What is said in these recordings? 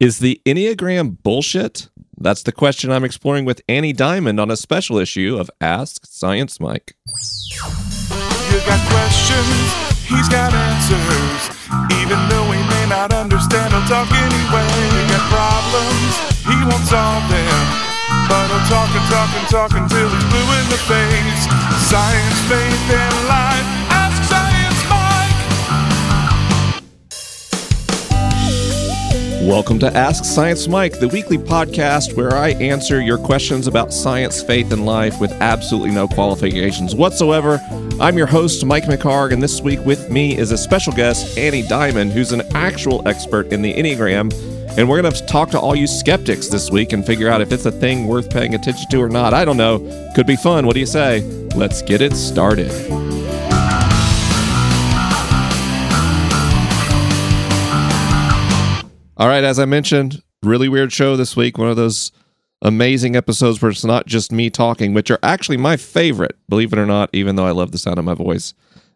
Is the Enneagram bullshit? That's the question I'm exploring with Annie Dimond on a special issue of Ask Science Mike. You got questions, he's got answers. Even though he may not understand, he'll talk anyway. You got problems, he won't solve them. But he'll talk and talk and talk until he's blue in the face. Science, faith, and life. Welcome to Ask Science Mike, the weekly podcast where I answer your questions about science, faith, and life with absolutely no qualifications whatsoever. I'm your host, Mike McHargue, and this week with me is a special guest, Annie Dimond, who's an actual expert in the Enneagram. And we're going to talk to all you skeptics this week and figure out if it's a thing worth paying attention to or not. I don't know. Could be fun. What do you say? Let's get it started. All right, as I mentioned, really weird show this week. One of those amazing episodes where it's not just me talking, which are actually my favorite, believe it or not, even though I love the sound of my voice.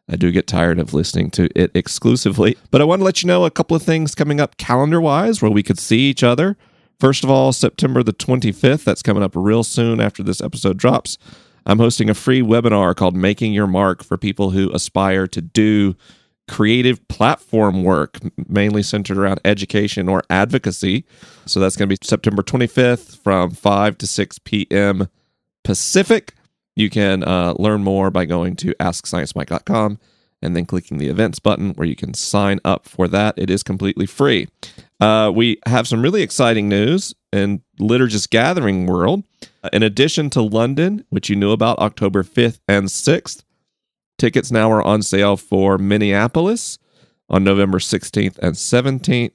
I do get tired of listening to it exclusively. But I want to let you know a couple of things coming up calendar wise where we could see each other. First of all, September the 25th, that's coming up real soon after this episode drops. I'm hosting a free webinar called Making Your Mark for people who aspire to do creative platform work, mainly centered around education or advocacy. So that's going to be September 25th from 5 to 6 p.m. Pacific. You can uh, learn more by going to AskScienceMike.com and then clicking the events button where you can sign up for that. It is completely free. Uh, we have some really exciting news in Liturgist Gathering world. In addition to London, which you knew about October 5th and 6th, tickets now are on sale for Minneapolis on November 16th and 17th,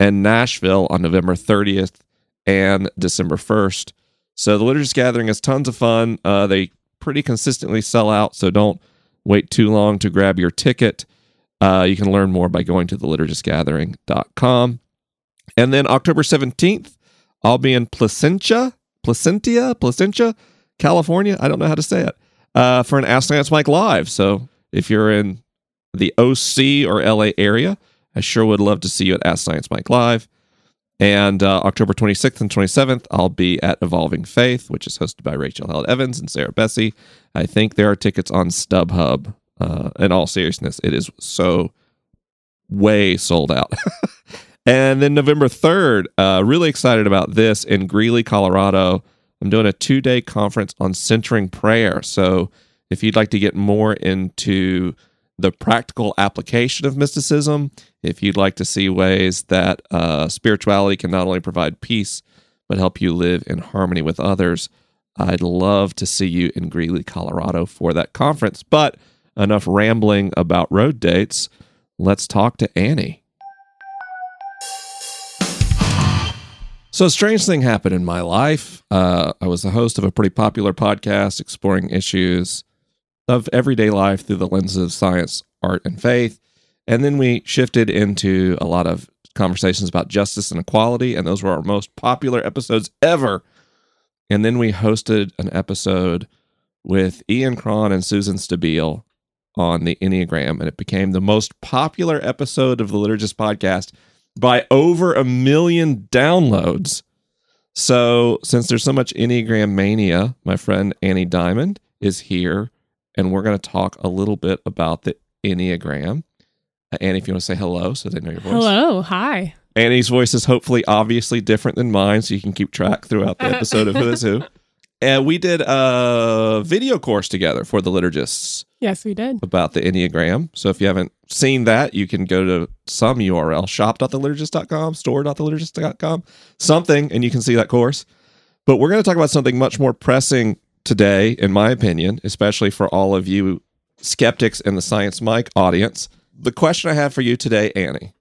and Nashville on November 30th and December 1st. So the Liturgist Gathering is tons of fun. Uh, they pretty consistently sell out, so don't wait too long to grab your ticket. Uh, you can learn more by going to theliturgistgathering.com. And then October 17th, I'll be in Placentia, Placentia, Placentia, California. I don't know how to say it. Uh, for an Ask Science Mike Live. So if you're in the OC or LA area, I sure would love to see you at Ask Science Mike Live. And uh, October 26th and 27th, I'll be at Evolving Faith, which is hosted by Rachel Held Evans and Sarah Bessey. I think there are tickets on StubHub. Uh, in all seriousness, it is so way sold out. and then November 3rd, uh, really excited about this in Greeley, Colorado. I'm doing a two day conference on centering prayer. So if you'd like to get more into the practical application of mysticism, if you'd like to see ways that uh, spirituality can not only provide peace, but help you live in harmony with others, I'd love to see you in Greeley, Colorado for that conference. But enough rambling about road dates. Let's talk to Annie. So, a strange thing happened in my life. Uh, I was the host of a pretty popular podcast exploring issues of everyday life through the lenses of science, art, and faith. And then we shifted into a lot of conversations about justice and equality, and those were our most popular episodes ever. And then we hosted an episode with Ian Cron and Susan Stabile on the Enneagram, and it became the most popular episode of the Liturgist podcast by over a million downloads. So, since there's so much Enneagram mania, my friend Annie Dimond is here, and we're going to talk a little bit about the Enneagram. Uh, Annie, if you want to say hello so they know your voice. Hello. Hi. Annie's voice is hopefully obviously different than mine, so you can keep track throughout the episode of Who is Who. And we did a video course together for the liturgists Yes, we did. about the Enneagram. So if you haven't seen that, you can go to some URL, shop.theliturgist.com, store.theliturgist.com, something, and you can see that course. But we're going to talk about something much more pressing today, in my opinion, especially for all of you skeptics in the Science Mike audience. The question I have for you today, Annie,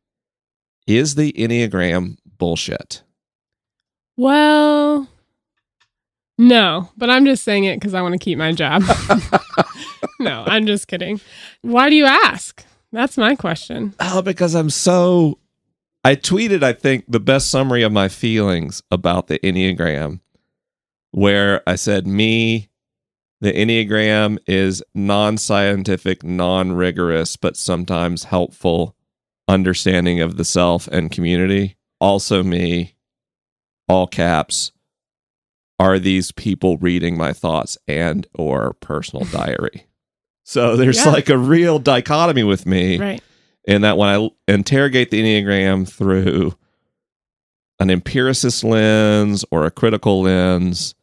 is the Enneagram bullshit? Well, no, but I'm just saying it because I want to keep my job. no, I'm just kidding. Why do you ask? That's my question. Oh, because I'm so. I tweeted, I think, the best summary of my feelings about the Enneagram, where I said, Me, the Enneagram is non scientific, non rigorous, but sometimes helpful understanding of the self and community. also me, all caps, are these people reading my thoughts and or personal diary? So there's Yeah. like a real dichotomy with me Right. in that when I interrogate the Enneagram through an empiricist lens or a critical lens,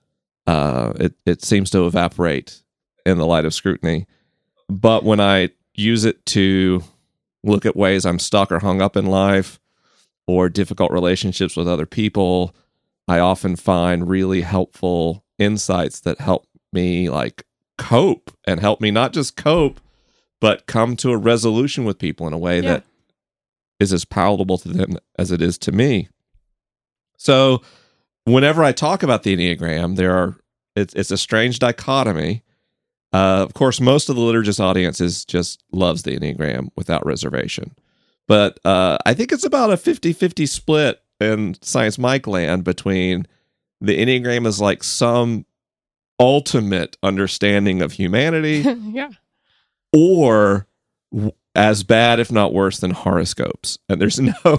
uh, it, it seems to evaporate in the light of scrutiny. But when I use it to look at ways I'm stuck or hung up in life or difficult relationships with other people, I often find really helpful insights that help me like cope and help me not just cope, but come to a resolution with people in a way Yeah. that is as palatable to them as it is to me. So, whenever I talk about the Enneagram, there are it's it's a strange dichotomy. Uh, of course, most of the liturgist audience is just loves the Enneagram without reservation. But uh, I think it's about a 50 50 split in Science Mike land between the Enneagram is like some ultimate understanding of humanity yeah. or as bad, if not worse, than horoscopes. And there's no,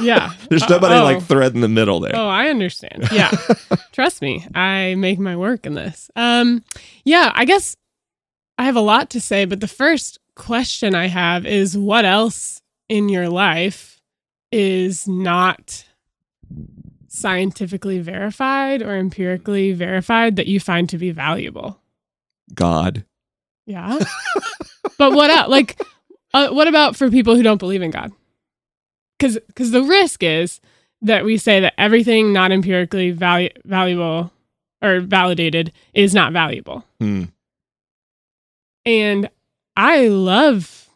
Yeah. there's Uh, nobody oh. like thread in the middle there. Oh, I understand. Yeah. Trust me, I make my work in this. Um yeah, I guess I have a lot to say, but the first question I have is what else in your life is not scientifically verified or empirically verified that you find to be valuable? God. Yeah. but what else? Like, uh, what about for people who don't believe in God? Because because the risk is that we say that everything not empirically valu- valuable or validated is not valuable. Hmm. And I love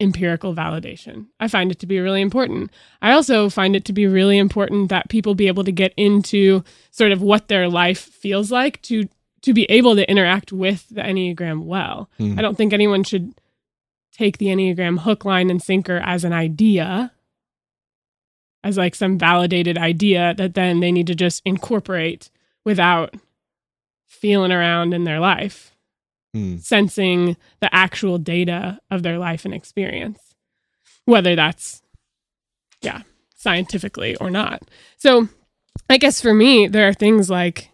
empirical validation. I find it to be really important. I also find it to be really important that people be able to get into sort of what their life feels like to to be able to interact with the Enneagram well. Hmm. I don't think anyone should take the Enneagram hook, line, and sinker as an idea, as like some validated idea that then they need to just incorporate without feeling around in their life Hmm. sensing the actual data of their life and experience, whether that's, yeah, scientifically or not. So I guess for me, there are things like,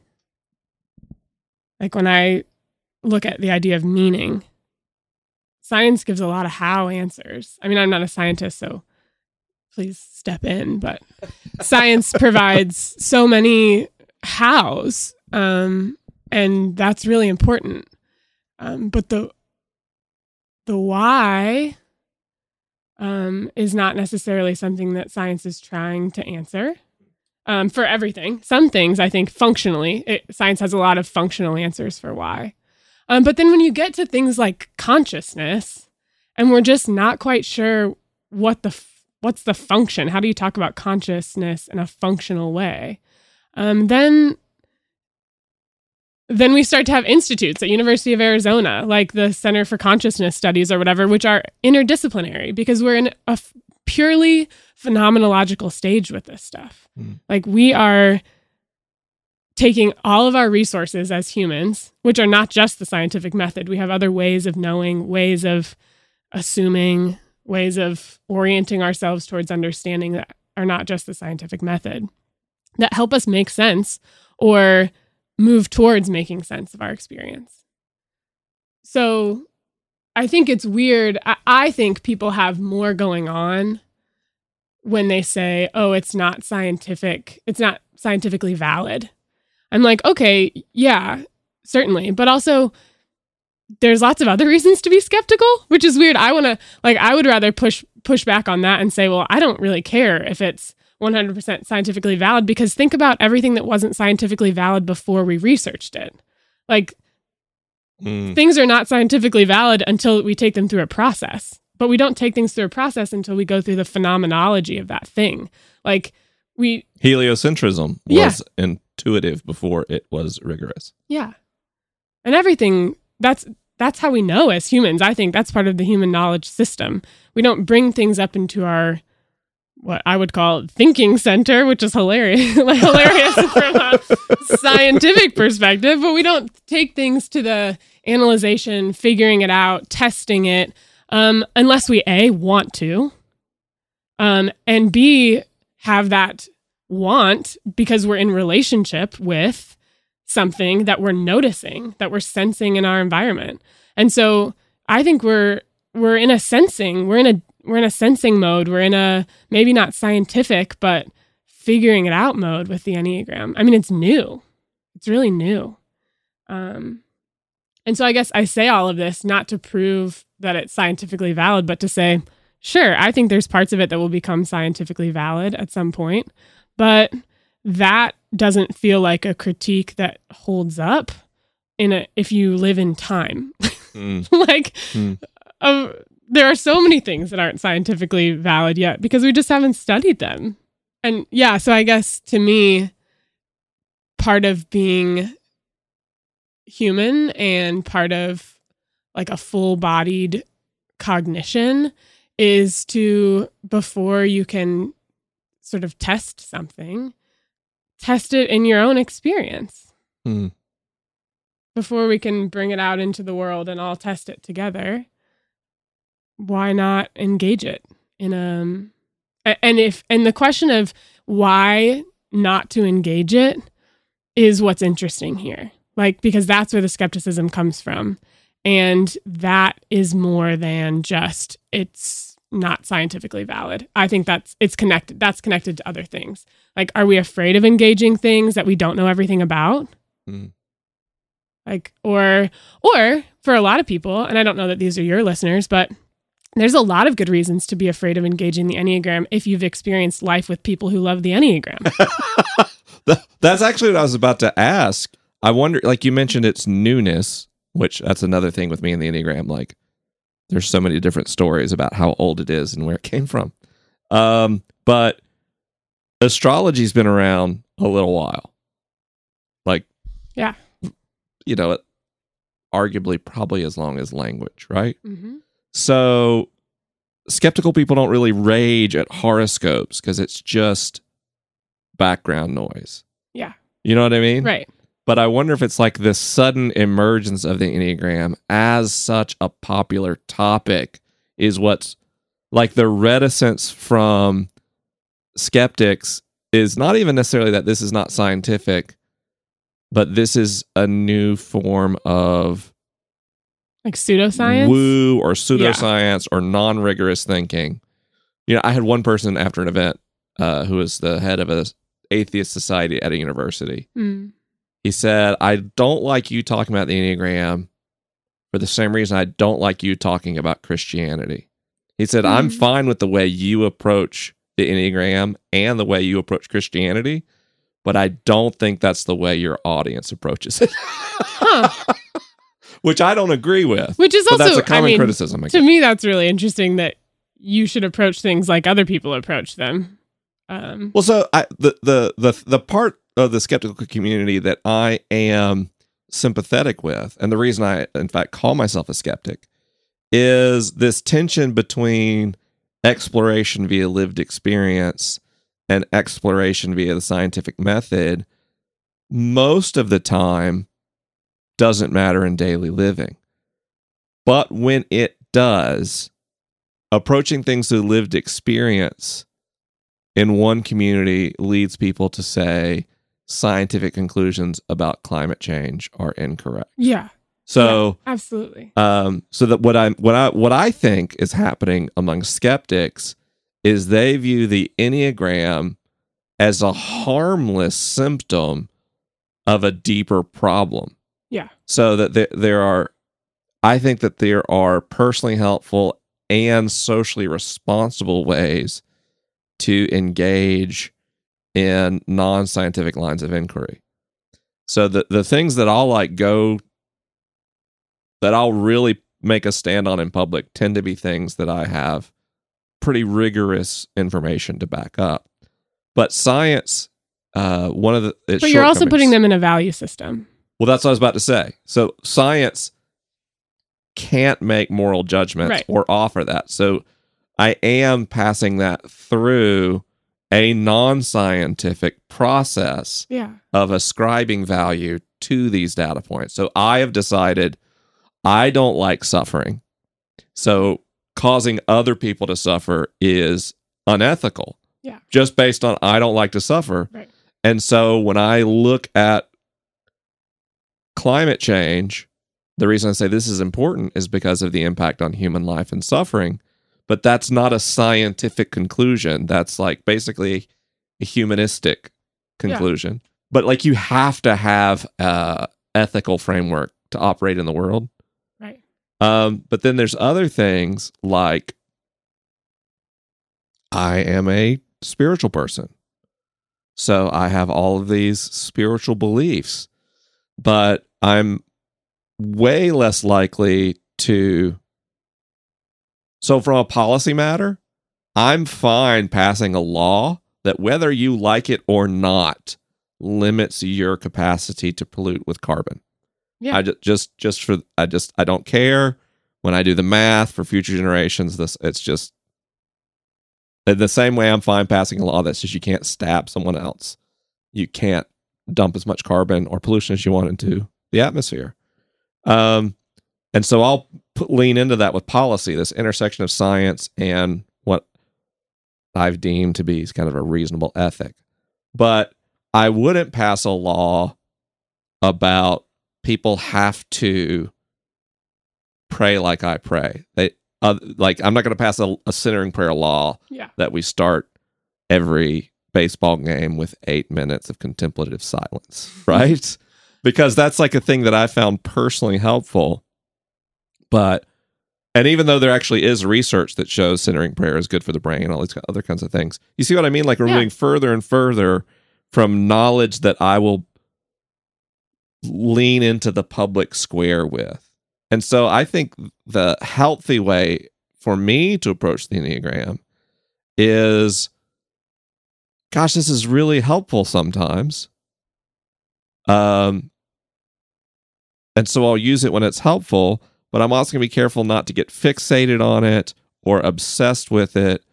like when I look at the idea of meaning, science gives a lot of how answers. I mean, I'm not a scientist, so please step in, but science provides so many hows. Um, and that's really important. Um, but the the why um, is not necessarily something that science is trying to answer um, for everything. Some things I think functionally, it, science has a lot of functional answers for why. Um, but then when you get to things like consciousness, and we're just not quite sure what the f- what's the function. How do you talk about consciousness in a functional way? Um, then then we start to have institutes at University of Arizona, like the Center for Consciousness Studies or whatever, which are interdisciplinary because we're in a f- purely phenomenological stage with this stuff. Hmm. Like we are taking all of our resources as humans, which are not just the scientific method. We have other ways of knowing, ways of assuming, ways of orienting ourselves towards understanding that are not just the scientific method that help us make sense or move towards making sense of our experience. So I think it's weird. I, I think people have more going on when they say, oh, it's not scientific, it's not scientifically valid. I'm like, okay, yeah, certainly. But also, there's lots of other reasons to be skeptical, which is weird. I want to like I would rather push push back on that and say, well, I don't really care if it's 100% scientifically valid because think about everything that wasn't scientifically valid before we researched it. Like Hmm. things are not scientifically valid until we take them through a process. But we don't take things through a process until we go through the phenomenology of that thing. Like we Heliocentrism Yeah. was intuitive before it was rigorous. Yeah. And everything that's that's how we know as humans. I think that's part of the human knowledge system. We don't bring things up into our what I would call thinking center, which is hilarious, hilarious from a scientific perspective, but we don't take things to the analyzation, figuring it out, testing it, um, unless we a want to, um, and b have that want because we're in relationship with something that we're noticing, that we're sensing in our environment. And so I think we're we're in a sensing, we're in a we're in a sensing mode. We're in a maybe not scientific, but figuring it out mode with the Enneagram. I mean, it's new. It's really new. Um and so I guess I say all of this not to prove that it's scientifically valid, but to say, sure, I think there's parts of it that will become scientifically valid at some point, but that doesn't feel like a critique that holds up in a if you live in time. Mm. like Hmm. uh, there are so many things that aren't scientifically valid yet because we just haven't studied them. And yeah, so I guess to me part of being human and part of like a full-bodied cognition is to before you can sort of test something test it in your own experience Hmm. before we can bring it out into the world and all test it together why not engage it? In um a- and if and the question of why not to engage it is what's interesting here. Like because that's where the skepticism comes from. And that is more than just it's not scientifically valid. I think that's it's connected that's connected to other things. Like are we afraid of engaging things that we don't know everything about? Mhm. like or or for a lot of people and i don't know that these are your listeners but there's a lot of good reasons to be afraid of engaging the enneagram if you've experienced life with people who love the enneagram That's actually what I was about to ask. I wonder, like you mentioned, it's newness, which that's another thing with me and the Enneagram. Like, there's so many different stories about how old it is and where it came from. Um, but astrology's been around a little while. Like, Yeah. you know, arguably probably as long as language, right? mm-hmm. So skeptical people don't really rage at horoscopes because it's just background noise. Yeah. You know what I mean? right But I wonder if it's like this sudden emergence of the Enneagram as such a popular topic is what's like the reticence from skeptics is not even necessarily that this is not scientific, but this is a new form of like pseudoscience woo or pseudoscience or non-rigorous thinking. You know, I had one person after an event uh, who was the head of a atheist society at a university. Mm. He said, "I don't like you talking about the enneagram for the same reason I don't like you talking about Christianity." He said, "I'm Mhm. fine with the way you approach the enneagram and the way you approach Christianity." But I don't think that's the way your audience approaches it. Huh. Which I don't agree with. which is also that's a common i mean criticism. I to me that's really interesting that you should approach things like other people approach them um Well, so I, the the the the part of the skeptical community that I am sympathetic with, and the reason I, in fact, call myself a skeptic, is this tension between exploration via lived experience and exploration via the scientific method. Most of the time, doesn't matter in daily living, but when it does, approaching things through lived experience in one community leads people to say scientific conclusions about climate change are incorrect. yeah So, absolutely um, so that what I what I what I think is happening among skeptics is they view the enneagram as a harmless symptom of a deeper problem. Yeah. So that there, there are, I think that there are personally helpful and socially responsible ways to engage in non-scientific lines of inquiry. So the the things that I'll like go that I'll really make a stand on in public tend to be things that I have pretty rigorous information to back up. But science, uh, one of the its but you're also putting them in a value system well, that's what I was about to say. So science can't make moral judgments Right. or offer that. So I am passing that through a non-scientific process yeah of ascribing value to these data points. So I have decided I don't like suffering. So causing other people to suffer is unethical. Yeah. Just based on I don't like to suffer. Right. And so when I look at climate change, the reason I say this is important is because of the impact on human life and suffering. But that's not a scientific conclusion. That's like basically a humanistic conclusion. But like you have to have a ethical framework to operate in the world. Right. Um, but then there's other things like I am a spiritual person. So I have all of these spiritual beliefs, but I'm way less likely to. So, from a policy matter, I'm fine passing a law that whether you like it or not limits your capacity to pollute with carbon. Yeah. I just, just just for I just I don't care when I do the math for future generations. This it's just in the same way I'm fine passing a law that says you can't stab someone else. You can't dump as much carbon or pollution as you want into the atmosphere. Um, and so I'll put, lean into that with policy, this intersection of science and what I've deemed to be kind of a reasonable ethic. But I wouldn't pass a law about people have to pray like I pray. They uh, like I'm not going to pass a, a centering prayer law Yeah. that we start every baseball game with eight minutes of contemplative silence, right? Because that's like a thing that I found personally helpful. But, and even though there actually is research that shows centering prayer is good for the brain and all these other kinds of things, you see what I mean? Like we're Yeah. moving further and further from knowledge that I will lean into the public square with. And so I think the healthy way for me to approach the Enneagram is gosh, this is really helpful sometimes. Um and so I'll use it when it's helpful, but I'm also going to be careful not to get fixated on it or obsessed with it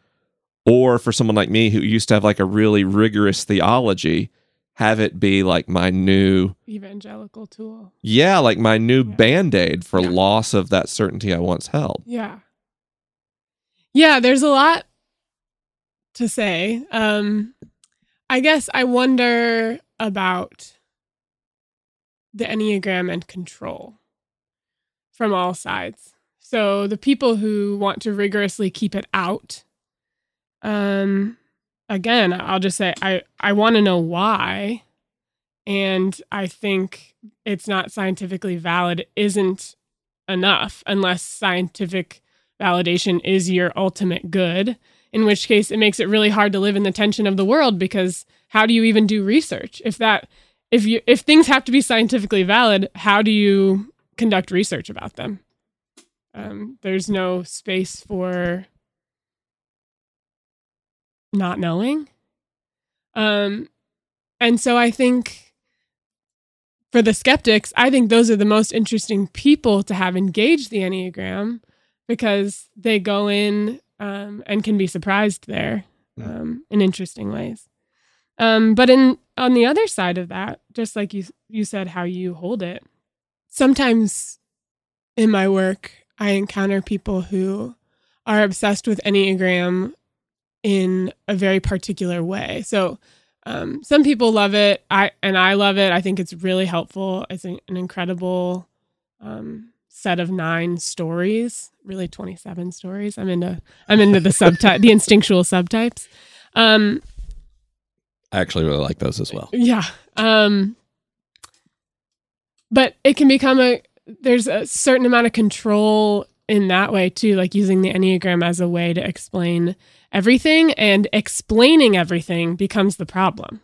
or for someone like me who used to have like a really rigorous theology have it be like my new Evangelical tool. yeah, like my new Yeah. band-aid for Yeah. loss of that certainty I once held. Yeah. Yeah, there's a lot to say. Um I guess I wonder about the Enneagram and control from all sides. So the people who want to rigorously keep it out, um, again, I'll just say I I want to know why, and I think it's not scientifically valid. Isn't enough unless scientific validation is your ultimate good. In which case, it makes it really hard to live in the tension of the world because how do you even do research if that if you if things have to be scientifically valid how do you conduct research about them? Um, there's no space for not knowing. Um, and so i think for the skeptics i think those are the most interesting people to have engaged the enneagram because they go in um, and can be surprised there um, in interesting ways. Um, but in on the other side of that, just like you you said, how you hold it. Sometimes in my work, I encounter people who are obsessed with Enneagram in a very particular way. So um, some people love it, I and I love it. I think it's really helpful. It's an, an incredible um, set of nine stories, really twenty seven stories. I'm into I'm into the subtype, the instinctual subtypes. Um, I actually really like those as well. yeah. Um but it can become a there's a certain amount of control in that way too, like using the Enneagram as a way to explain everything and explaining everything becomes the problem.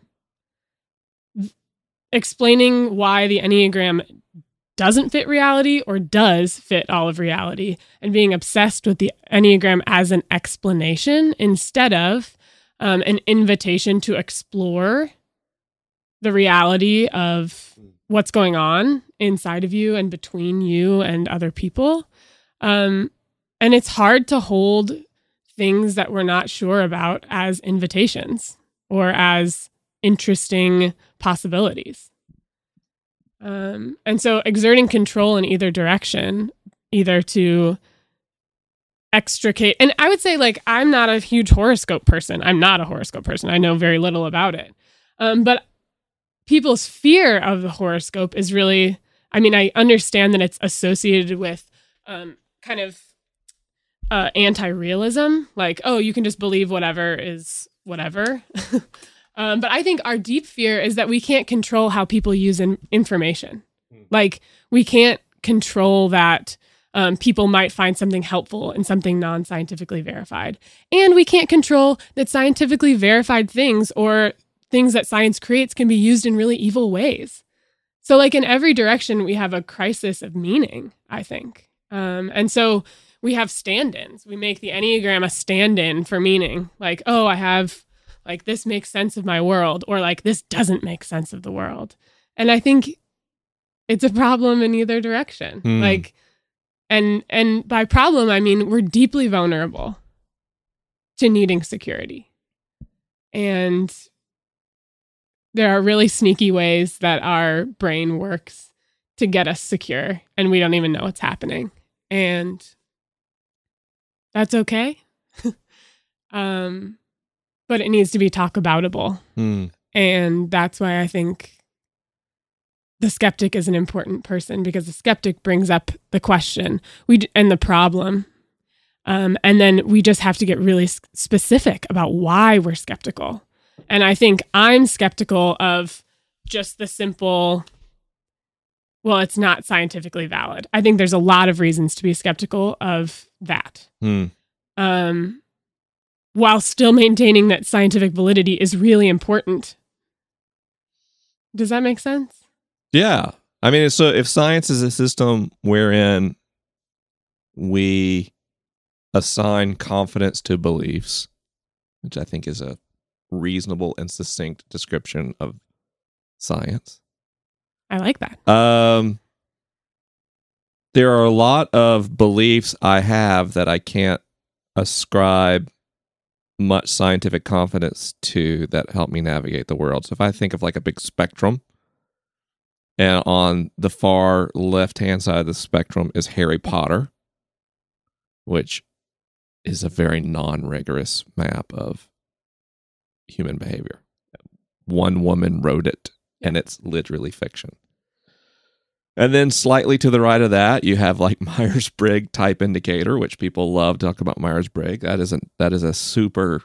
Explaining why the Enneagram doesn't fit reality or does fit all of reality and being obsessed with the Enneagram as an explanation instead of um, an invitation to explore the reality of what's going on inside of you and between you and other people. Um, and it's hard to hold things that we're not sure about as invitations or as interesting possibilities. Um, and so exerting control in either direction, either to extricate. And I would say, like, I'm not a huge horoscope person. I'm not a horoscope person. I know very little about it. Um, but people's fear of the horoscope is really, I mean, I understand that it's associated with um, kind of uh, anti realism, like, oh, you can just believe whatever is whatever. um, but I think our deep fear is that we can't control how people use in- information. Like, we can't control that um, people might find something helpful in something non scientifically verified. And we can't control that scientifically verified things or things that science creates can be used in really evil ways. So, like, in every direction, we have a crisis of meaning, I think. Um, and so we have stand ins. We make the Enneagram a stand in for meaning. Like, oh, I have, like, this makes sense of my world, or like, this doesn't make sense of the world. And I think it's a problem in either direction. Hmm. Like, and and by problem I mean we're deeply vulnerable to needing security. And there are really sneaky ways that our brain works to get us secure and we don't even know what's happening. And that's okay. um but it needs to be talk aboutable. Hmm. And that's why I think the skeptic is an important person because the skeptic brings up the question we d- and the problem. Um, and then we just have to get really s- specific about why we're skeptical. And I think I'm skeptical of just the simple, well, it's not scientifically valid. I think there's a lot of reasons to be skeptical of that Hmm. um, while still maintaining that scientific validity is really important. Does that make sense? Yeah. I mean, so if science is a system wherein we assign confidence to beliefs, which I think is a reasonable and succinct description of science, I like that. um, there are a lot of beliefs I have that I can't ascribe much scientific confidence to that help me navigate the world. So if I think of like a big spectrum, and on the far left hand side of the spectrum is Harry Potter, which is a very non rigorous map of human behavior. One woman wrote it, and it's literally fiction. And then slightly to the right of that, you have like Myers Briggs type indicator, which people love to talk about Myers Briggs. That isn't that is a super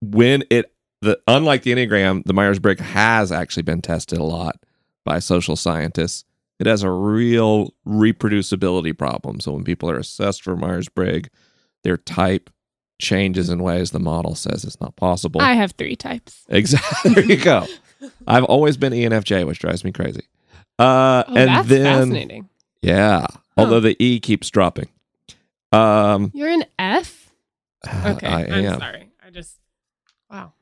when it the unlike the Enneagram, the Myers Briggs has actually been tested a lot by social scientists. It has a real reproducibility problem. So when people are assessed for Myers Briggs, their type changes in ways the model says it's not possible. I have three types. Exactly. there you go. I've always been ENFJ, which drives me crazy. Uh, Oh, and that's then, fascinating. yeah, although the E keeps dropping. Um, You're an F? Okay. I I'm am. sorry. I just, wow.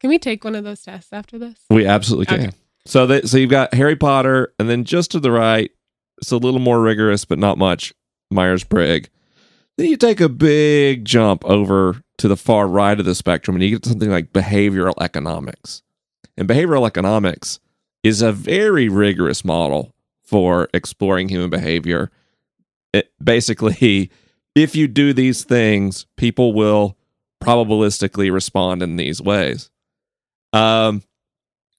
Can we take one of those tests after this? We absolutely can. Okay. So that so you've got Harry Potter, and then just to the right, it's a little more rigorous, but not much. Myers Briggs. Then you take a big jump over to the far right of the spectrum, and you get something like behavioral economics. And behavioral economics is a very rigorous model for exploring human behavior. It, basically, if you do these things, people will probabilistically respond in these ways. Um,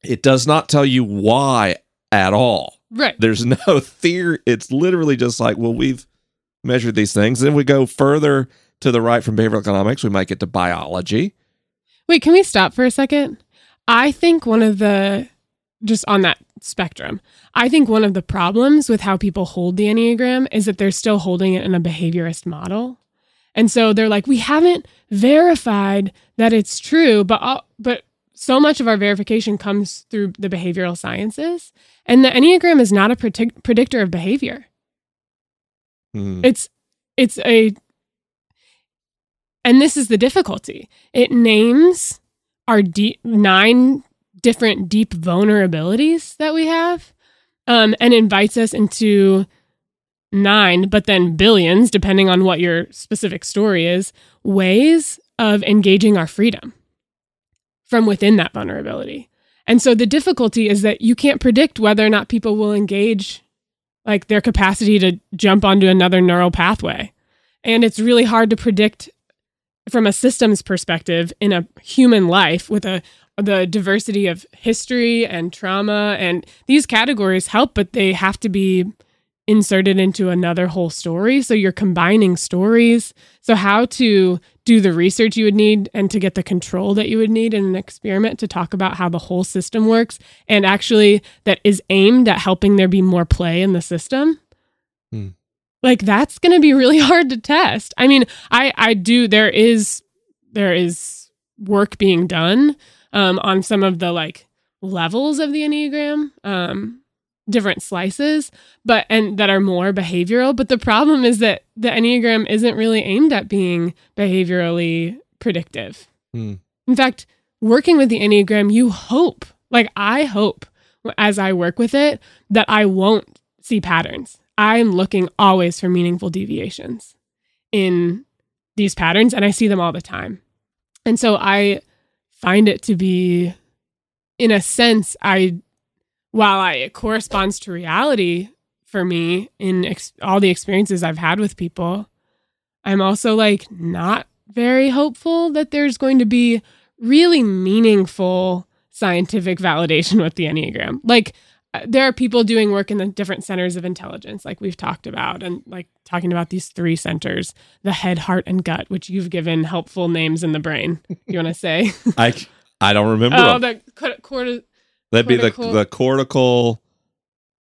it does not tell you why at all. Right. There's no theory. It's literally just like, well, we've measured these things. Then we go further to the right from behavioral economics. We might get to biology. Wait, can we stop for a second? I think one of the, just on that spectrum, I think one of the problems with how people hold the Enneagram is that they're still holding it in a behaviorist model. And so they're like, we haven't verified that it's true, but all, but so much of our verification comes through the behavioral sciences. And the Enneagram is not a predict- predictor of behavior. Hmm. It's it's a and this is the difficulty. It names our deep, nine different deep vulnerabilities that we have um, and invites us into nine, but then billions, depending on what your specific story is, ways of engaging our freedom from within that vulnerability. And so the difficulty is that you can't predict whether or not people will engage like their capacity to jump onto another neural pathway And it's really hard to predict from a systems perspective in a human life with a the diversity of history and trauma and these categories help but they have to be inserted into another whole story. So you're combining stories. So how to do the research you would need and to get the control that you would need in an experiment to talk about how the whole system works and actually that is aimed at helping there be more play in the system. Hmm. like that's going to be really hard to test. I mean i i do there is there is work being done um, on some of the like levels of the enneagram um, different slices but and that are more behavioral. But the problem is that the enneagram isn't really aimed at being behaviorally predictive. Hmm. in fact working with the enneagram you hope like i hope as i work with it that i won't see patterns. I'm looking always for meaningful deviations in these patterns and i see them all the time. And so i find it to be in a sense i while I, it corresponds to reality for me in ex- all the experiences I've had with people, I'm also like not very hopeful that there's going to be really meaningful scientific validation with the Enneagram. Like, uh, there are people doing work in the different centers of intelligence, like we've talked about, and like talking about these three centers the head, heart, and gut, which you've given helpful names in the brain. You want to say? I I don't remember. oh, them. the cor- cor- That'd be the cortical- the cortical,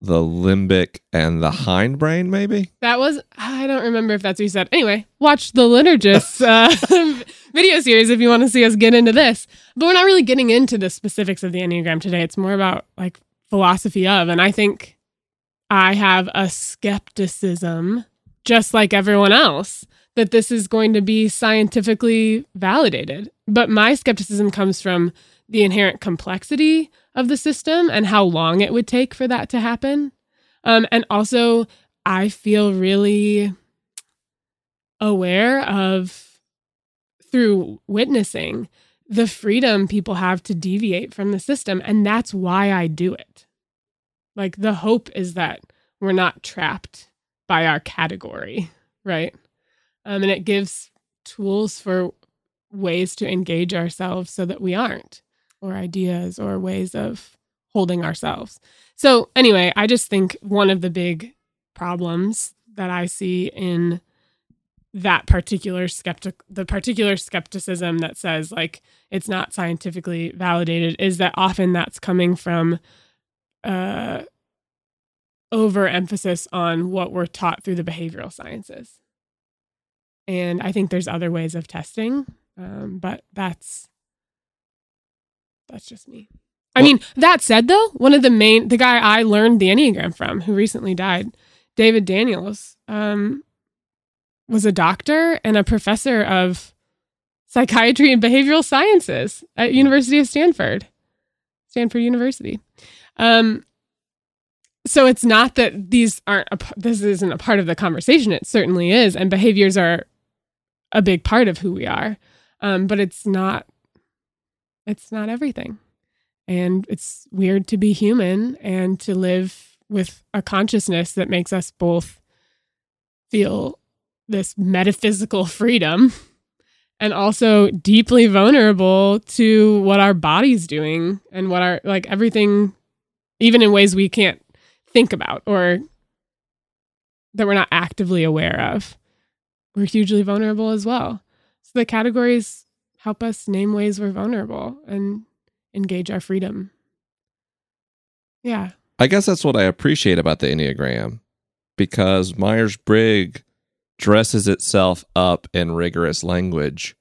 the limbic, and the hindbrain, maybe. That was I don't remember if that's what you said. Anyway, watch the liturgists uh, video series if you want to see us get into this. But we're not really getting into the specifics of the Enneagram today. It's more about like philosophy of, and I think I have a skepticism, just like everyone else, that this is going to be scientifically validated. But my skepticism comes from the inherent complexity of the system and how long it would take for that to happen. Um, and also, I feel really aware of through witnessing the freedom people have to deviate from the system. And that's why I do it. Like, the hope is that we're not trapped by our category, right? Um, and it gives tools for ways to engage ourselves so that we aren't, or ideas or ways of holding ourselves. So, anyway, I just think one of the big problems that I see in that particular skeptic the particular skepticism that says like it's not scientifically validated is that often that's coming from uh overemphasis on what we're taught through the behavioral sciences and i think there's other ways of testing um, but that's that's just me i Well- mean that said though one of the main the guy i learned the enneagram from who recently died david daniels um, was a doctor and a professor of psychiatry and behavioral sciences at University of Stanford, Stanford University. Um, so it's not that these aren't a, p- this isn't a part of the conversation. It certainly is, and behaviors are a big part of who we are. Um, but it's not. It's not everything, and it's weird to be human and to live with a consciousness that makes us both feel this metaphysical freedom and also deeply vulnerable to what our body's doing and what our like everything even in ways we can't think about or that we're not actively aware of. We're hugely vulnerable as well. So the categories help us name ways we're vulnerable and engage our freedom yeah I guess that's what I appreciate about the Enneagram because Myers Briggs dresses itself up in rigorous language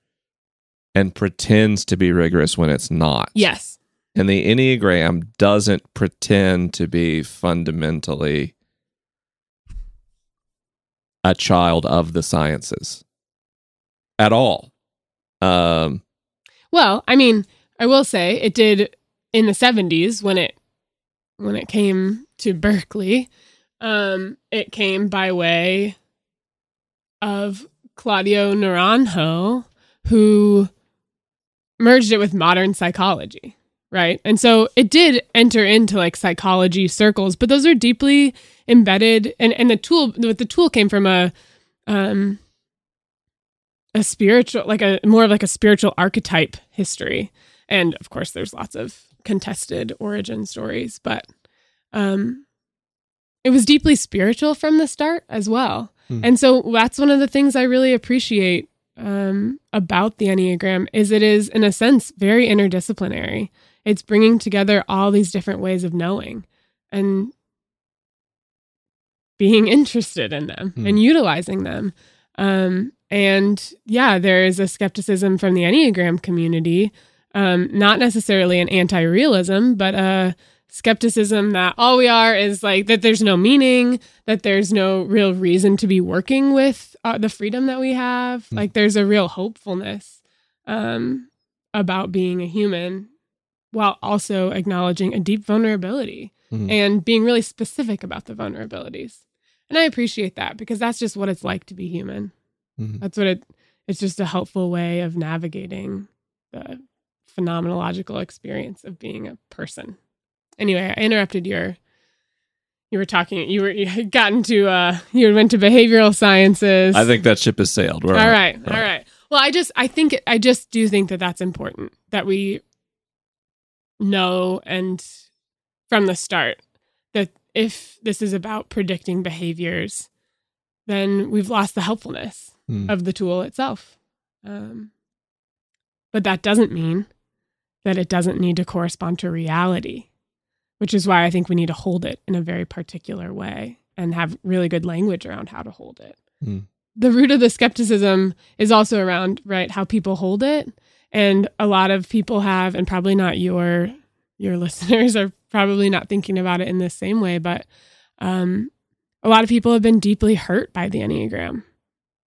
and pretends to be rigorous when it's not. yes And the Enneagram doesn't pretend to be fundamentally a child of the sciences at all. Um, Well, I mean, I will say it did in the 70s when it when it came to Berkeley. Um, it came by way of Claudio Naranjo, who merged it with modern psychology, right? And so it did enter into like psychology circles, but those are deeply embedded and and the tool the tool came from a um a spiritual, like a more of like a spiritual archetype history. And of course, there's lots of contested origin stories, but um, it was deeply spiritual from the start as well. Hmm. And so that's one of the things I really appreciate um, about the Enneagram is it is, in a sense, very interdisciplinary. It's bringing together all these different ways of knowing and being interested in them Hmm. and utilizing them. Um, and yeah, there is a skepticism from the Enneagram community, um, not necessarily an anti realism, but a skepticism that all we are is like that there's no meaning, that there's no real reason to be working with uh, the freedom that we have. Hmm. Like there's a real hopefulness um, about being a human while also acknowledging a deep vulnerability Mhm. and being really specific about the vulnerabilities. And I appreciate that because that's just what it's like to be human. Mhm. That's what it it's just a helpful way of navigating the phenomenological experience of being a person. Anyway, I interrupted your you were talking you were you had gotten to uh you went to behavioral sciences. I think that ship has sailed. We're all right, all all right. Well, I just I think I just do think that that's important that we know and from the start that if this is about predicting behaviors, then we've lost the helpfulness Hmm. of the tool itself. Um, but that doesn't mean that it doesn't need to correspond to reality, which is why I think we need to hold it in a very particular way and have really good language around how to hold it. Hmm. The root of the skepticism is also around, right, how people hold it. And a lot of people have, and probably not your your listeners are probably not thinking about it in the same way, but um, a lot of people have been deeply hurt by the Enneagram.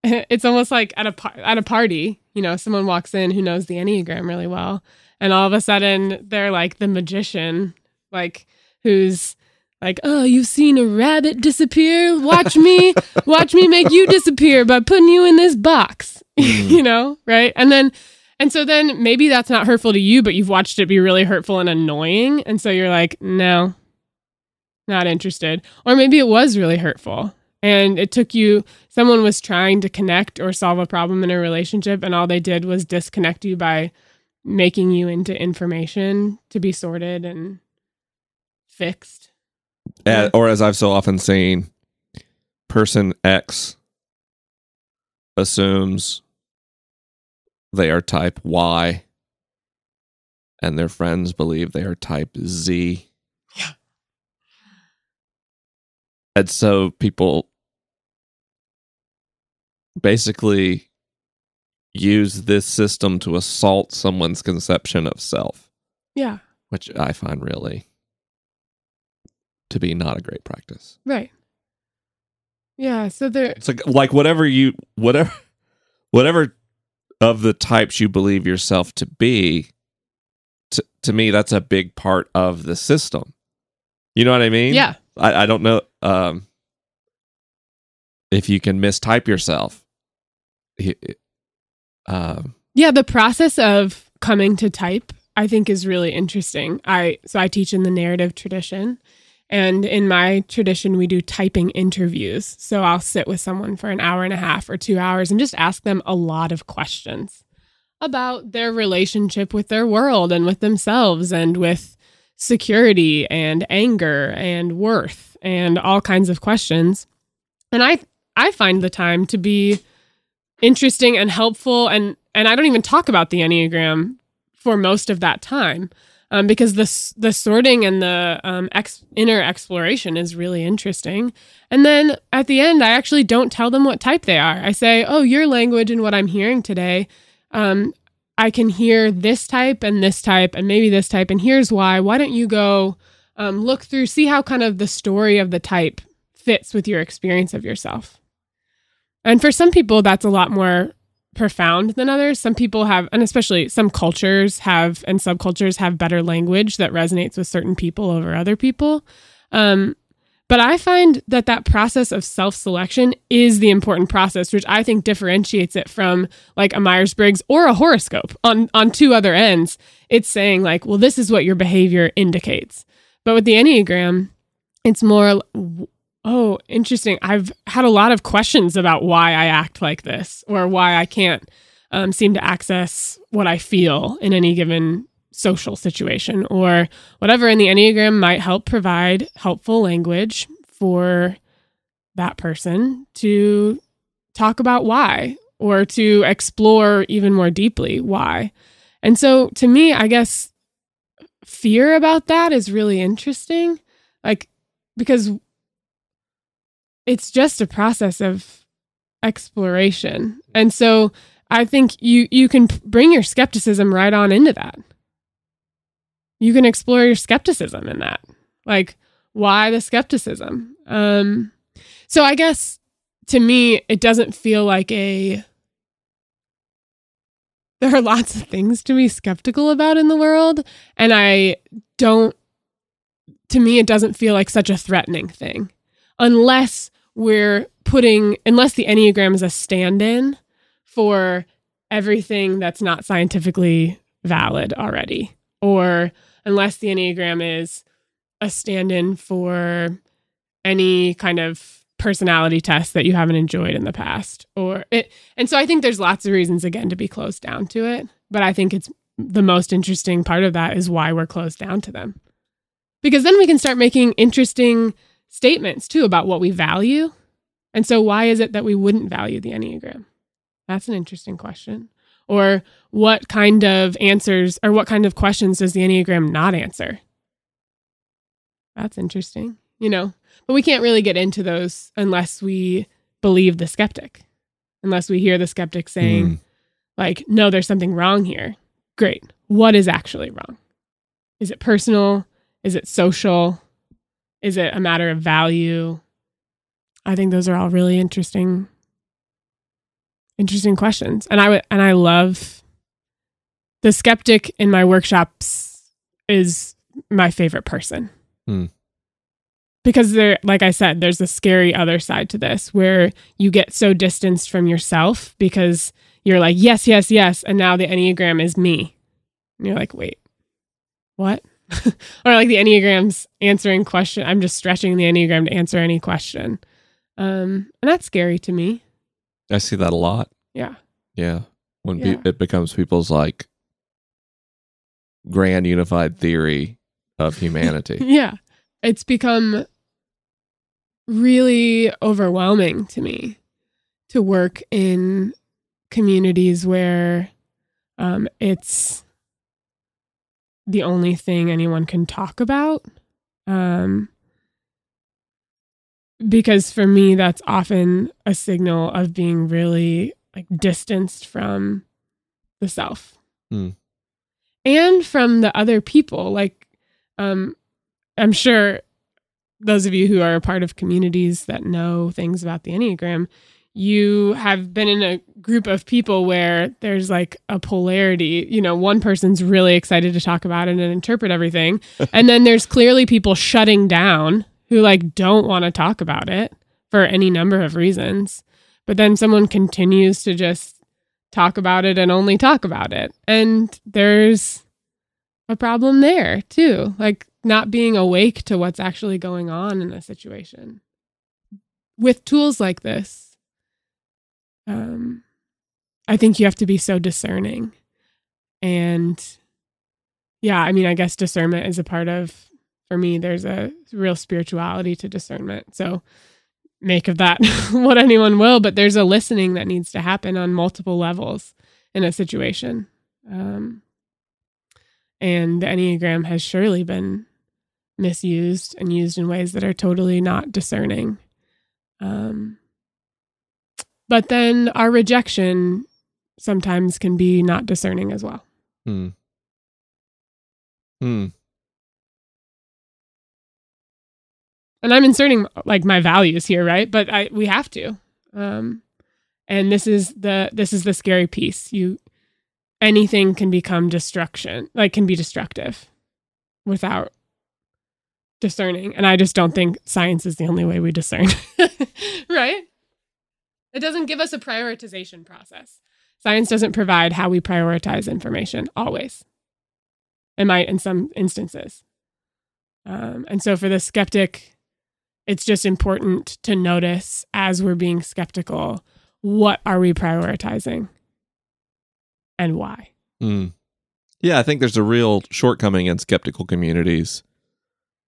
It's almost like at a par- at a party, you know, someone walks in who knows the Enneagram really well, and all of a sudden they're like the magician, like who's like, "Oh, you've seen a rabbit disappear? Watch me, watch me make you disappear by putting you in this box." Mm. you know, right? And then and so then maybe that's not hurtful to you, but you've watched it be really hurtful and annoying, and so you're like, "No, not interested." Or maybe it was really hurtful and it took you someone was trying to connect or solve a problem in a relationship and all they did was disconnect you by making you into information to be sorted and fixed. Or as I've so often seen, person X assumes they are type Y, and their friends believe they are type Z. Yeah. And so people basically use this system to assault someone's conception of self, Yeah, which I find really to be not a great practice. right. Yeah, so there It's like like whatever you whatever whatever of the types you believe yourself to be. To, to me, that's a big part of the system. You know what I mean? yeah, I, I don't know um, if you can mistype yourself. Um, Yeah, the process of coming to type I think is really interesting. I so I teach in the narrative tradition and in my tradition we do typing interviews. So I'll sit with someone for an hour and a half or 2 hours and just ask them a lot of questions about their relationship with their world and with themselves and with security and anger and worth and all kinds of questions. And I I find the time to be interesting and helpful and and I don't even talk about the enneagram for most of that time um, because the the sorting and the um, ex- inner exploration is really interesting. And then at the end, I actually don't tell them what type they are. I say, "Oh, your language and what I'm hearing today, um, I can hear this type and this type and maybe this type, and here's why. Why don't you go um, look through, see how kind of the story of the type fits with your experience of yourself?" And for some people, that's a lot more profound than others. Some people have, and especially some cultures have, and subcultures have better language that resonates with certain people over other people. Um, but I find that that process of self selection is the important process, which I think differentiates it from like a Myers Briggs or a horoscope on, on two other ends. It's saying, like, well, this is what your behavior indicates. But with the Enneagram, it's more oh, interesting. I've had a lot of questions about why I act like this or why I can't um, seem to access what I feel in any given social situation or whatever. And the Enneagram might help provide helpful language for that person to talk about why or to explore even more deeply why. And so to me, I guess fear about that is really interesting. Like, because it's just a process of exploration. And so I think you you can bring your skepticism right on into that. You can explore your skepticism in that. Like why the skepticism? Um so I guess to me it doesn't feel like a there are lots of things to be skeptical about in the world and I don't to me it doesn't feel like such a threatening thing. Unless we're putting unless the enneagram is a stand-in for everything that's not scientifically valid already or unless the enneagram is a stand-in for any kind of personality test that you haven't enjoyed in the past or it and so i think there's lots of reasons again to be closed down to it but i think it's the most interesting part of that is why we're closed down to them. Because then we can start making interesting statements too about what we value and so why is it that we wouldn't value the enneagram? That's an interesting question. Or what kind of answers or what kind of questions does the enneagram not answer? That's interesting you know but we can't really get into those unless we believe the skeptic, unless we hear the skeptic saying, Mm. like, no, there's something wrong here. Great. What is actually wrong? Is it personal? Is it social? Is it a matter of value? I think those are all really interesting, interesting questions. And I would, and I love the skeptic in my workshops is my favorite person Hmm. Because there like i said there's a scary other side to this where you get so distanced from yourself because you're like yes yes yes and now the enneagram is me and you're like wait what or like the enneagram's answering question i'm just stretching the enneagram to answer any question um and that's scary to me I see that a lot. yeah Yeah. When Yeah. Pe- it becomes people's like grand unified theory of humanity. yeah it's become really overwhelming to me to work in communities where um, it's the only thing anyone can talk about um, because for me that's often a signal of being really like distanced from the self Hmm. and from the other people like um, i'm sure those of you who are a part of communities that know things about the enneagram you have been in a group of people where there's like a polarity. You know one person's really excited to talk about it and interpret everything and then there's clearly people shutting down who like don't want to talk about it for any number of reasons. But then someone continues to just talk about it and only talk about it. And there's a problem there too. Like not being awake to what's actually going on in a situation. With tools like this um i think you have to be so discerning. And yeah i mean i guess discernment is a part of for me there's a real spirituality to discernment. So make of that what anyone will but there's a listening that needs to happen on multiple levels in a situation. Um and the enneagram has surely been misused and used in ways that are totally not discerning. Um but then our rejection sometimes can be not discerning as well. Hmm. Hmm. and i'm inserting like my values here right? But i we have to. Um and this is the this is the scary piece. You anything can become destruction like can be destructive without discerning. And i just don't think science is the only way we discern. Right? It doesn't give us a prioritization process. Science doesn't provide how we prioritize information always. It might in some instances. Um, and so for the skeptic It's just important to notice as we're being skeptical what are we prioritizing? And why. Mm. Yeah, I think there's a real shortcoming in skeptical communities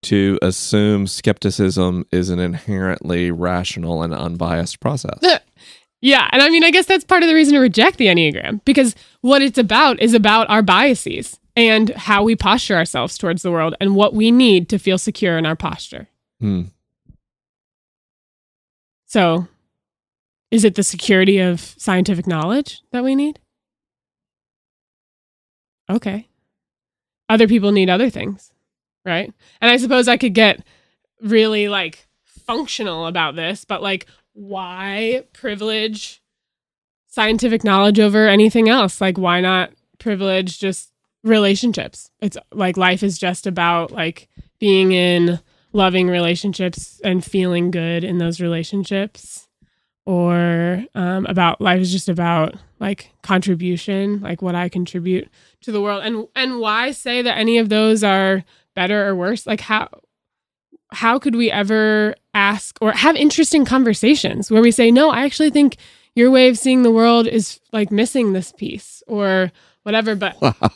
to assume skepticism is an inherently rational and unbiased process. Yeah. And I mean, I guess that's part of the reason to reject the Enneagram because what it's about is about our biases and how we posture ourselves towards the world and what we need to feel secure in our posture. Hmm. So, is it the security of scientific knowledge that we need? Okay. Other people need other things, right? And I suppose I could get really like functional about this, but like, why privilege scientific knowledge over anything else? Like, why not privilege just relationships? It's like life is just about like being in loving relationships and feeling good in those relationships or um, about life is just about like contribution like what i contribute to the world and and why say that any of those are better or worse like how how could we ever ask or have interesting conversations where we say no i actually think your way of seeing the world is like missing this piece or whatever but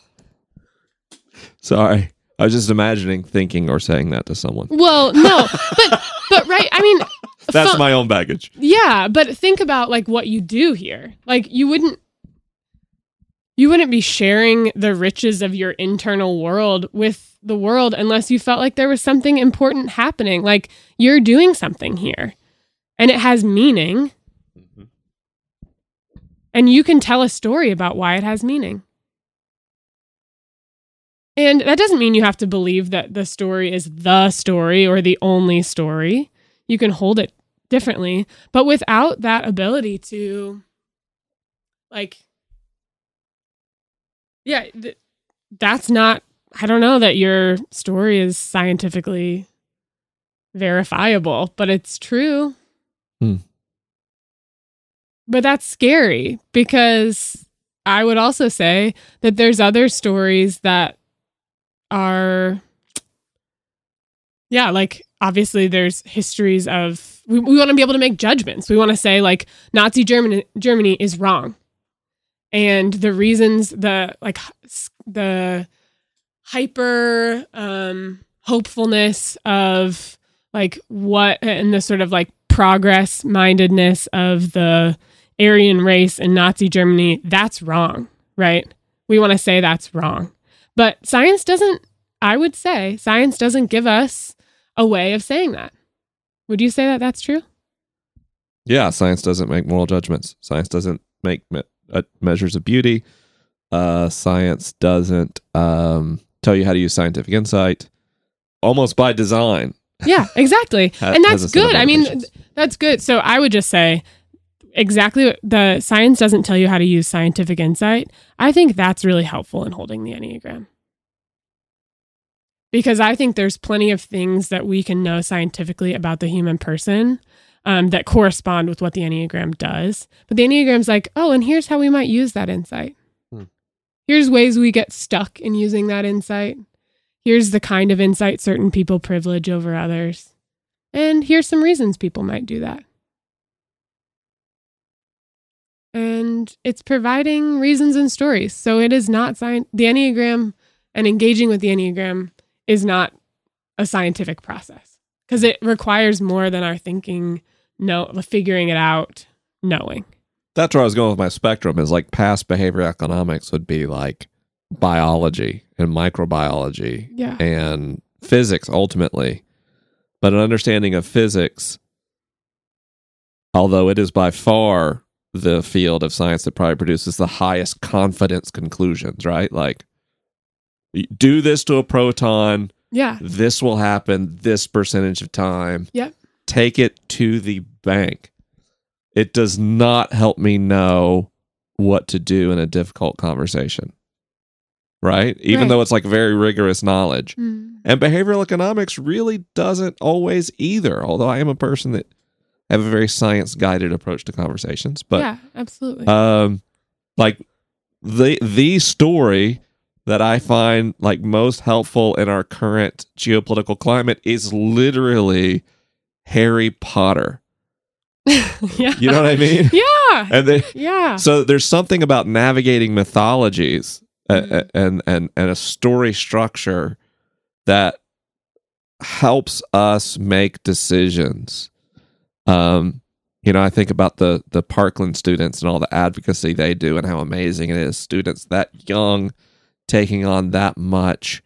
Sorry. I was just imagining thinking or saying that to someone. well no but but right i mean That's fu- my own baggage. Yeah, but think about like what you do here. Like you wouldn't you wouldn't be sharing the riches of your internal world with the world unless you felt like there was something important happening. Like you're doing something here and it has meaning. Mm-hmm. And you can tell a story about why it has meaning. And that doesn't mean you have to believe that the story is the story or the only story. You can hold it differently, but without that ability to, like, yeah, th- that's not, I don't know that your story is scientifically verifiable, but it's true. Hmm. But that's scary because I would also say that there's other stories that are yeah like obviously there's histories of we, we want to be able to make judgments we want to say like nazi germany germany is wrong and the reasons the like the hyper um hopefulness of like what and the sort of like progress mindedness of the aryan race in nazi germany that's wrong right we want to say that's wrong but science doesn't, I would say, science doesn't give us a way of saying that. Would you say that that's true? Yeah, science doesn't make moral judgments. Science doesn't make uh, measures of beauty. Uh, science doesn't um, tell you how to use scientific insight. Almost by design, Yeah, exactly. And that's a set of good. I mean, that's good. So I would just say exactly the science doesn't tell you how to use scientific insight. I think that's really helpful in holding the Enneagram. Because I think there's plenty of things that we can know scientifically about the human person um, that correspond with what the Enneagram does. But the Enneagram's like, oh, and here's how we might use that insight. Hmm. Here's ways we get stuck in using that insight. Here's the kind of insight certain people privilege over others. And here's some reasons people might do that. And it's providing reasons and stories. So it is not science. The Enneagram and engaging with the Enneagram is not a scientific process because it requires more than our thinking, no, figuring it out, knowing. that's where I was going with my spectrum. Is like past behavior economics would be like biology and microbiology Yeah. and physics ultimately. But an understanding of physics, although it is by far the field of science that probably produces the highest confidence conclusions, right? Like, do this to a proton, Yeah. this will happen this percentage of time. Yep. Take it to the bank. It does not help me know what to do in a difficult conversation. Right? Even Right. though it's like very rigorous knowledge. Mm. And behavioral economics really doesn't always either, although I am a person that have a very science guided approach to conversations. But yeah, absolutely. um like the the story that I find like most helpful in our current geopolitical climate is literally Harry Potter. yeah. You know what I mean? Yeah. And they, Yeah. so there's something about navigating mythologies uh, and and and a story structure that helps us make decisions. Um, you know, I think about the the Parkland students and all the advocacy they do and how amazing it is. Students that young taking on that much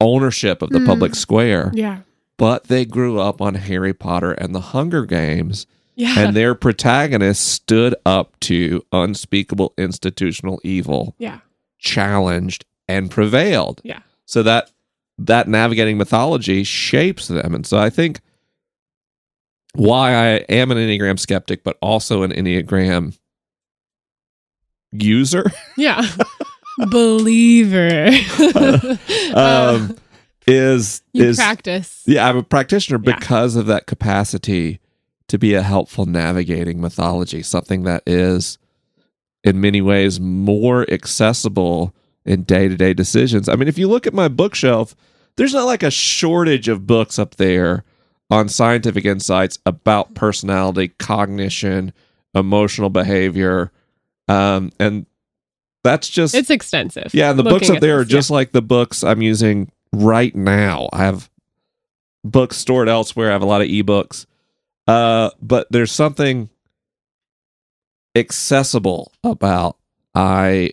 ownership of the Mm. public square, Yeah. But they grew up on Harry Potter and the Hunger Games Yeah. and their protagonists stood up to unspeakable institutional evil, yeah. challenged and prevailed. Yeah. So that that navigating mythology shapes them. And so I think why I am an Enneagram skeptic, but also an Enneagram user, Yeah. Believer. um, is you is practice. yeah, I'm a practitioner Yeah. because of that capacity to be a helpful navigating mythology, something that is in many ways more accessible in day to day decisions. I mean, if you look at my bookshelf, there's not like a shortage of books up there on scientific insights about personality, cognition, emotional behavior. Um, and that's just It's extensive. yeah, and the books up there at are this, just like the books I'm using right now. I have books stored elsewhere. I have a lot of ebooks. Uh, but there's something accessible about I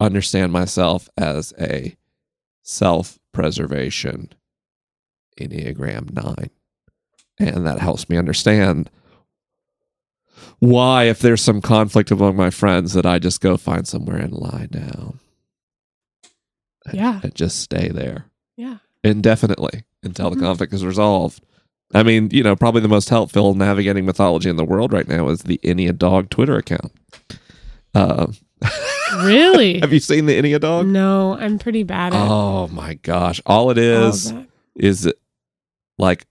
understand myself as a self-preservation Enneagram 9. And that helps me understand why if there's some conflict among my friends that I just go find somewhere and lie down Yeah. and just stay there Yeah. indefinitely until Mhm. the conflict is resolved. I mean, you know, probably the most helpful navigating mythology in the world right now is the Ennea Dog Twitter account. Uh, Really? have you seen the Ennea Dog? no, I'm pretty bad at it. Oh my gosh! All it is all is like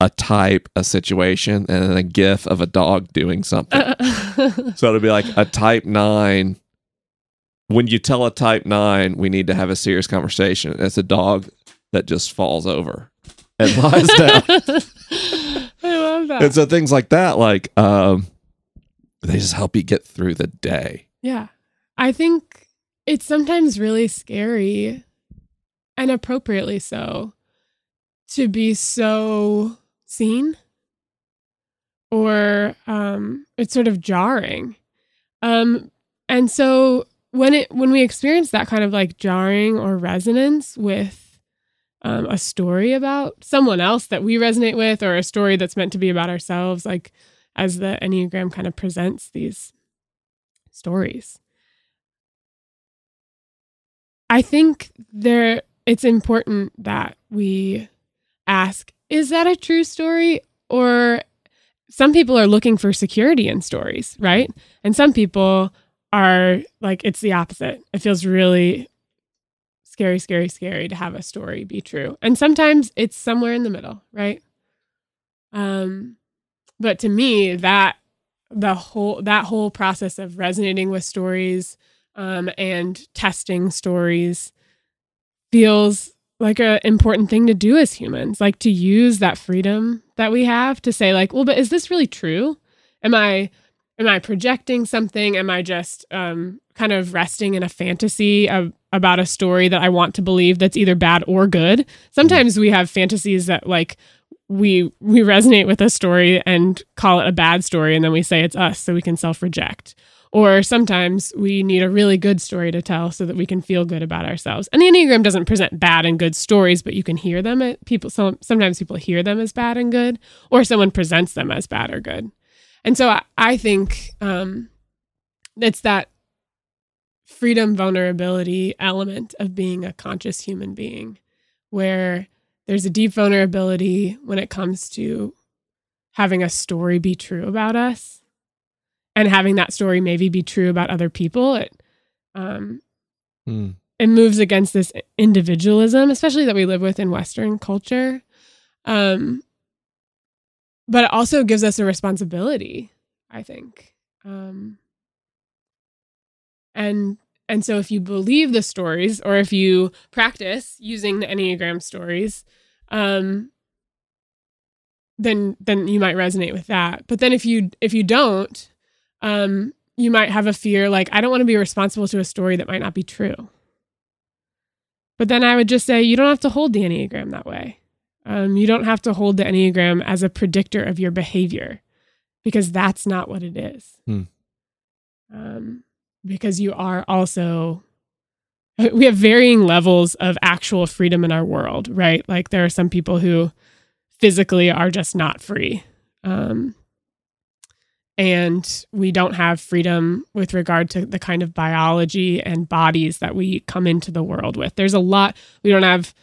a type, a situation, and then a GIF of a dog doing something. So it'll be like a type nine. When you tell a type nine, we need to have a serious conversation. It's a dog that just falls over and lies down. I love that. and so things like that, like um, they just help you get through the day. Yeah. I think it's sometimes really scary and appropriately so to be so seen or um it's sort of jarring. Um and so when it when we experience that kind of like jarring or resonance with um, a story about someone else that we resonate with or a story that's meant to be about ourselves like as the enneagram kind of presents these stories I think there it's important that we ask is that a true story or some people are looking for security in stories, right? And some people are like it's the opposite. It feels really scary scary scary to have a story be true. And sometimes it's somewhere in the middle, right? Um but to me that the whole that whole process of resonating with stories um, and testing stories feels like an important thing to do as humans like to use that freedom that we have to say like well but is this really true am i am i projecting something am i just um, kind of resting in a fantasy of, about a story that i want to believe that's either bad or good sometimes we have fantasies that like we we resonate with a story and call it a bad story and then we say it's us so we can self-reject or sometimes we need a really good story to tell so that we can feel good about ourselves. And the Enneagram doesn't present bad and good stories, but you can hear them. At people, so sometimes people hear them as bad and good, or someone presents them as bad or good. And so I, I think um, it's that freedom, vulnerability element of being a conscious human being, where there's a deep vulnerability when it comes to having a story be true about us and having that story maybe be true about other people it um Hmm. it moves against this individualism especially that we live with in western culture um but it also gives us a responsibility i think um and and so if you believe the stories or if you practice using the enneagram stories um then then you might resonate with that. But then if you if you don't, um, you might have a fear like I don't want to be responsible to a story that might not be true. But then I would just say you don't have to hold the Enneagram that way. Um, you don't have to hold the Enneagram as a predictor of your behavior because that's not what it is. Hmm. Um, because you are also, we have varying levels of actual freedom in our world, right? Like there are some people who physically are just not free. Um, and we don't have freedom with regard to the kind of biology and bodies that we come into the world with. There's a lot, we don't have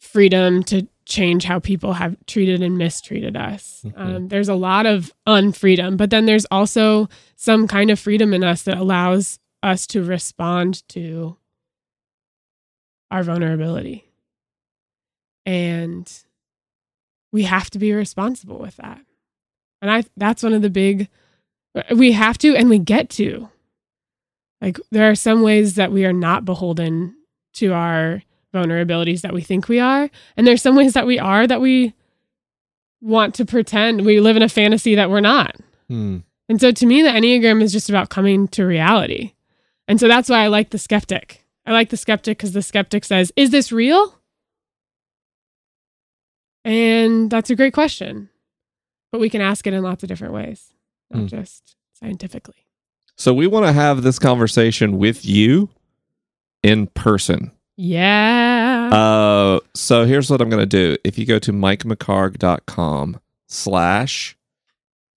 freedom to change how people have treated and mistreated us. Mhm. Um, there's a lot of unfreedom, but then there's also some kind of freedom in us that allows us to respond to our vulnerability. And we have to be responsible with that. And I that's one of the big we have to and we get to. Like there are some ways that we are not beholden to our vulnerabilities that we think we are, and there's some ways that we are that we want to pretend we live in a fantasy that we're not. Hmm. And so to me the enneagram is just about coming to reality. And so that's why I like the skeptic. I like the skeptic cuz the skeptic says, "Is this real?" And that's a great question. But we can ask it in lots of different ways, not Hmm. just scientifically. So we want to have this conversation with you in person. Yeah. Uh, so here's what I'm going to do. If you go to mikemchargue.com slash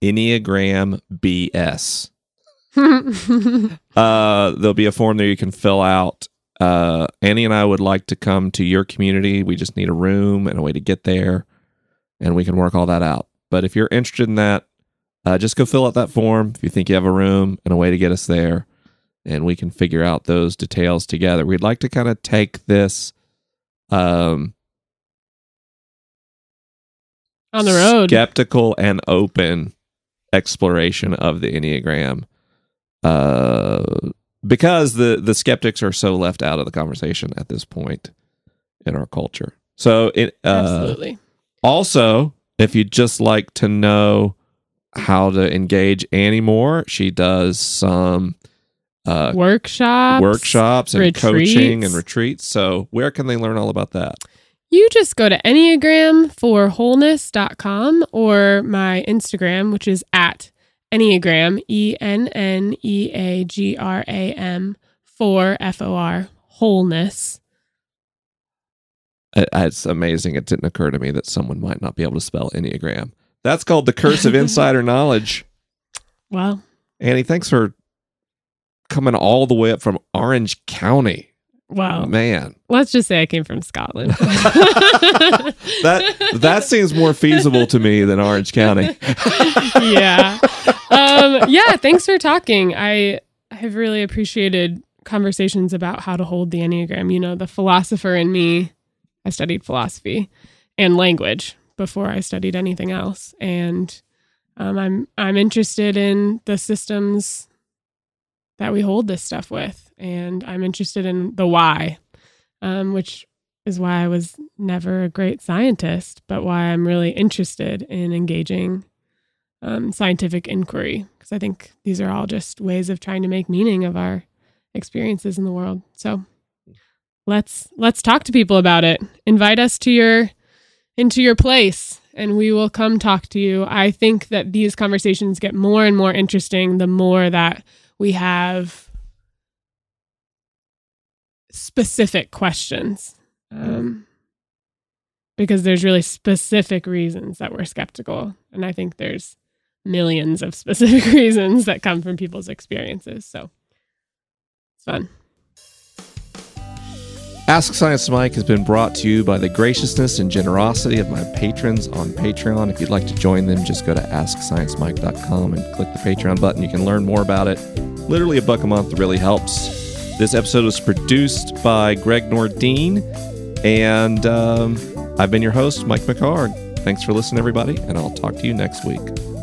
Enneagram BS, uh, there'll be a form there you can fill out. Uh, Annie and I would like to come to your community. We just need a room and a way to get there, and we can work all that out. But if you're interested in that, uh, just go fill out that form if you think you have a room and a way to get us there, and we can figure out those details together. We'd like to kind of take this um, On the road. skeptical and open exploration of the Enneagram. Uh, because the the skeptics are so left out of the conversation at this point in our culture. So it uh, Absolutely. also, if you'd just like to know how to engage Annie more, she does some uh, Workshops. workshops and coaching and retreats. So where can they learn all about that? You just go to enneagramforwholeness.com or my Instagram, which is at Enneagram, E N N E A G R A M, for F O R, wholeness. It's amazing. It didn't occur to me that someone might not be able to spell Enneagram. That's called the curse of insider knowledge. Well, Annie, thanks for coming all the way up from Orange County. Wow. Man, let's just say I came from Scotland. that that seems more feasible to me than Orange County. yeah. Um, yeah. Thanks for talking. I have really appreciated conversations about how to hold the Enneagram. You know, the philosopher in me, I studied philosophy and language before I studied anything else. And um, I'm I'm interested in the systems that we hold this stuff with. And I'm interested in the why, um, which is why I was never a great scientist, but why I'm really interested in engaging um, scientific inquiry because I think these are all just ways of trying to make meaning of our experiences in the world. So let's let's talk to people about it. Invite us to your into your place and we will come talk to you. I think that these conversations get more and more interesting the more that we have specific questions. Um, because there's really specific reasons that we're skeptical. And I think there's millions of specific reasons that come from people's experiences. So it's fun. Ask Science Mike has been brought to you by the graciousness and generosity of my patrons on Patreon. If you'd like to join them, just go to AskScienceMike.com and click the Patreon button. You can learn more about it. Literally a buck a month really helps. This episode was produced by Greg Nordine, and um, I've been your host, Mike McHargue. Thanks for listening, everybody, and I'll talk to you next week.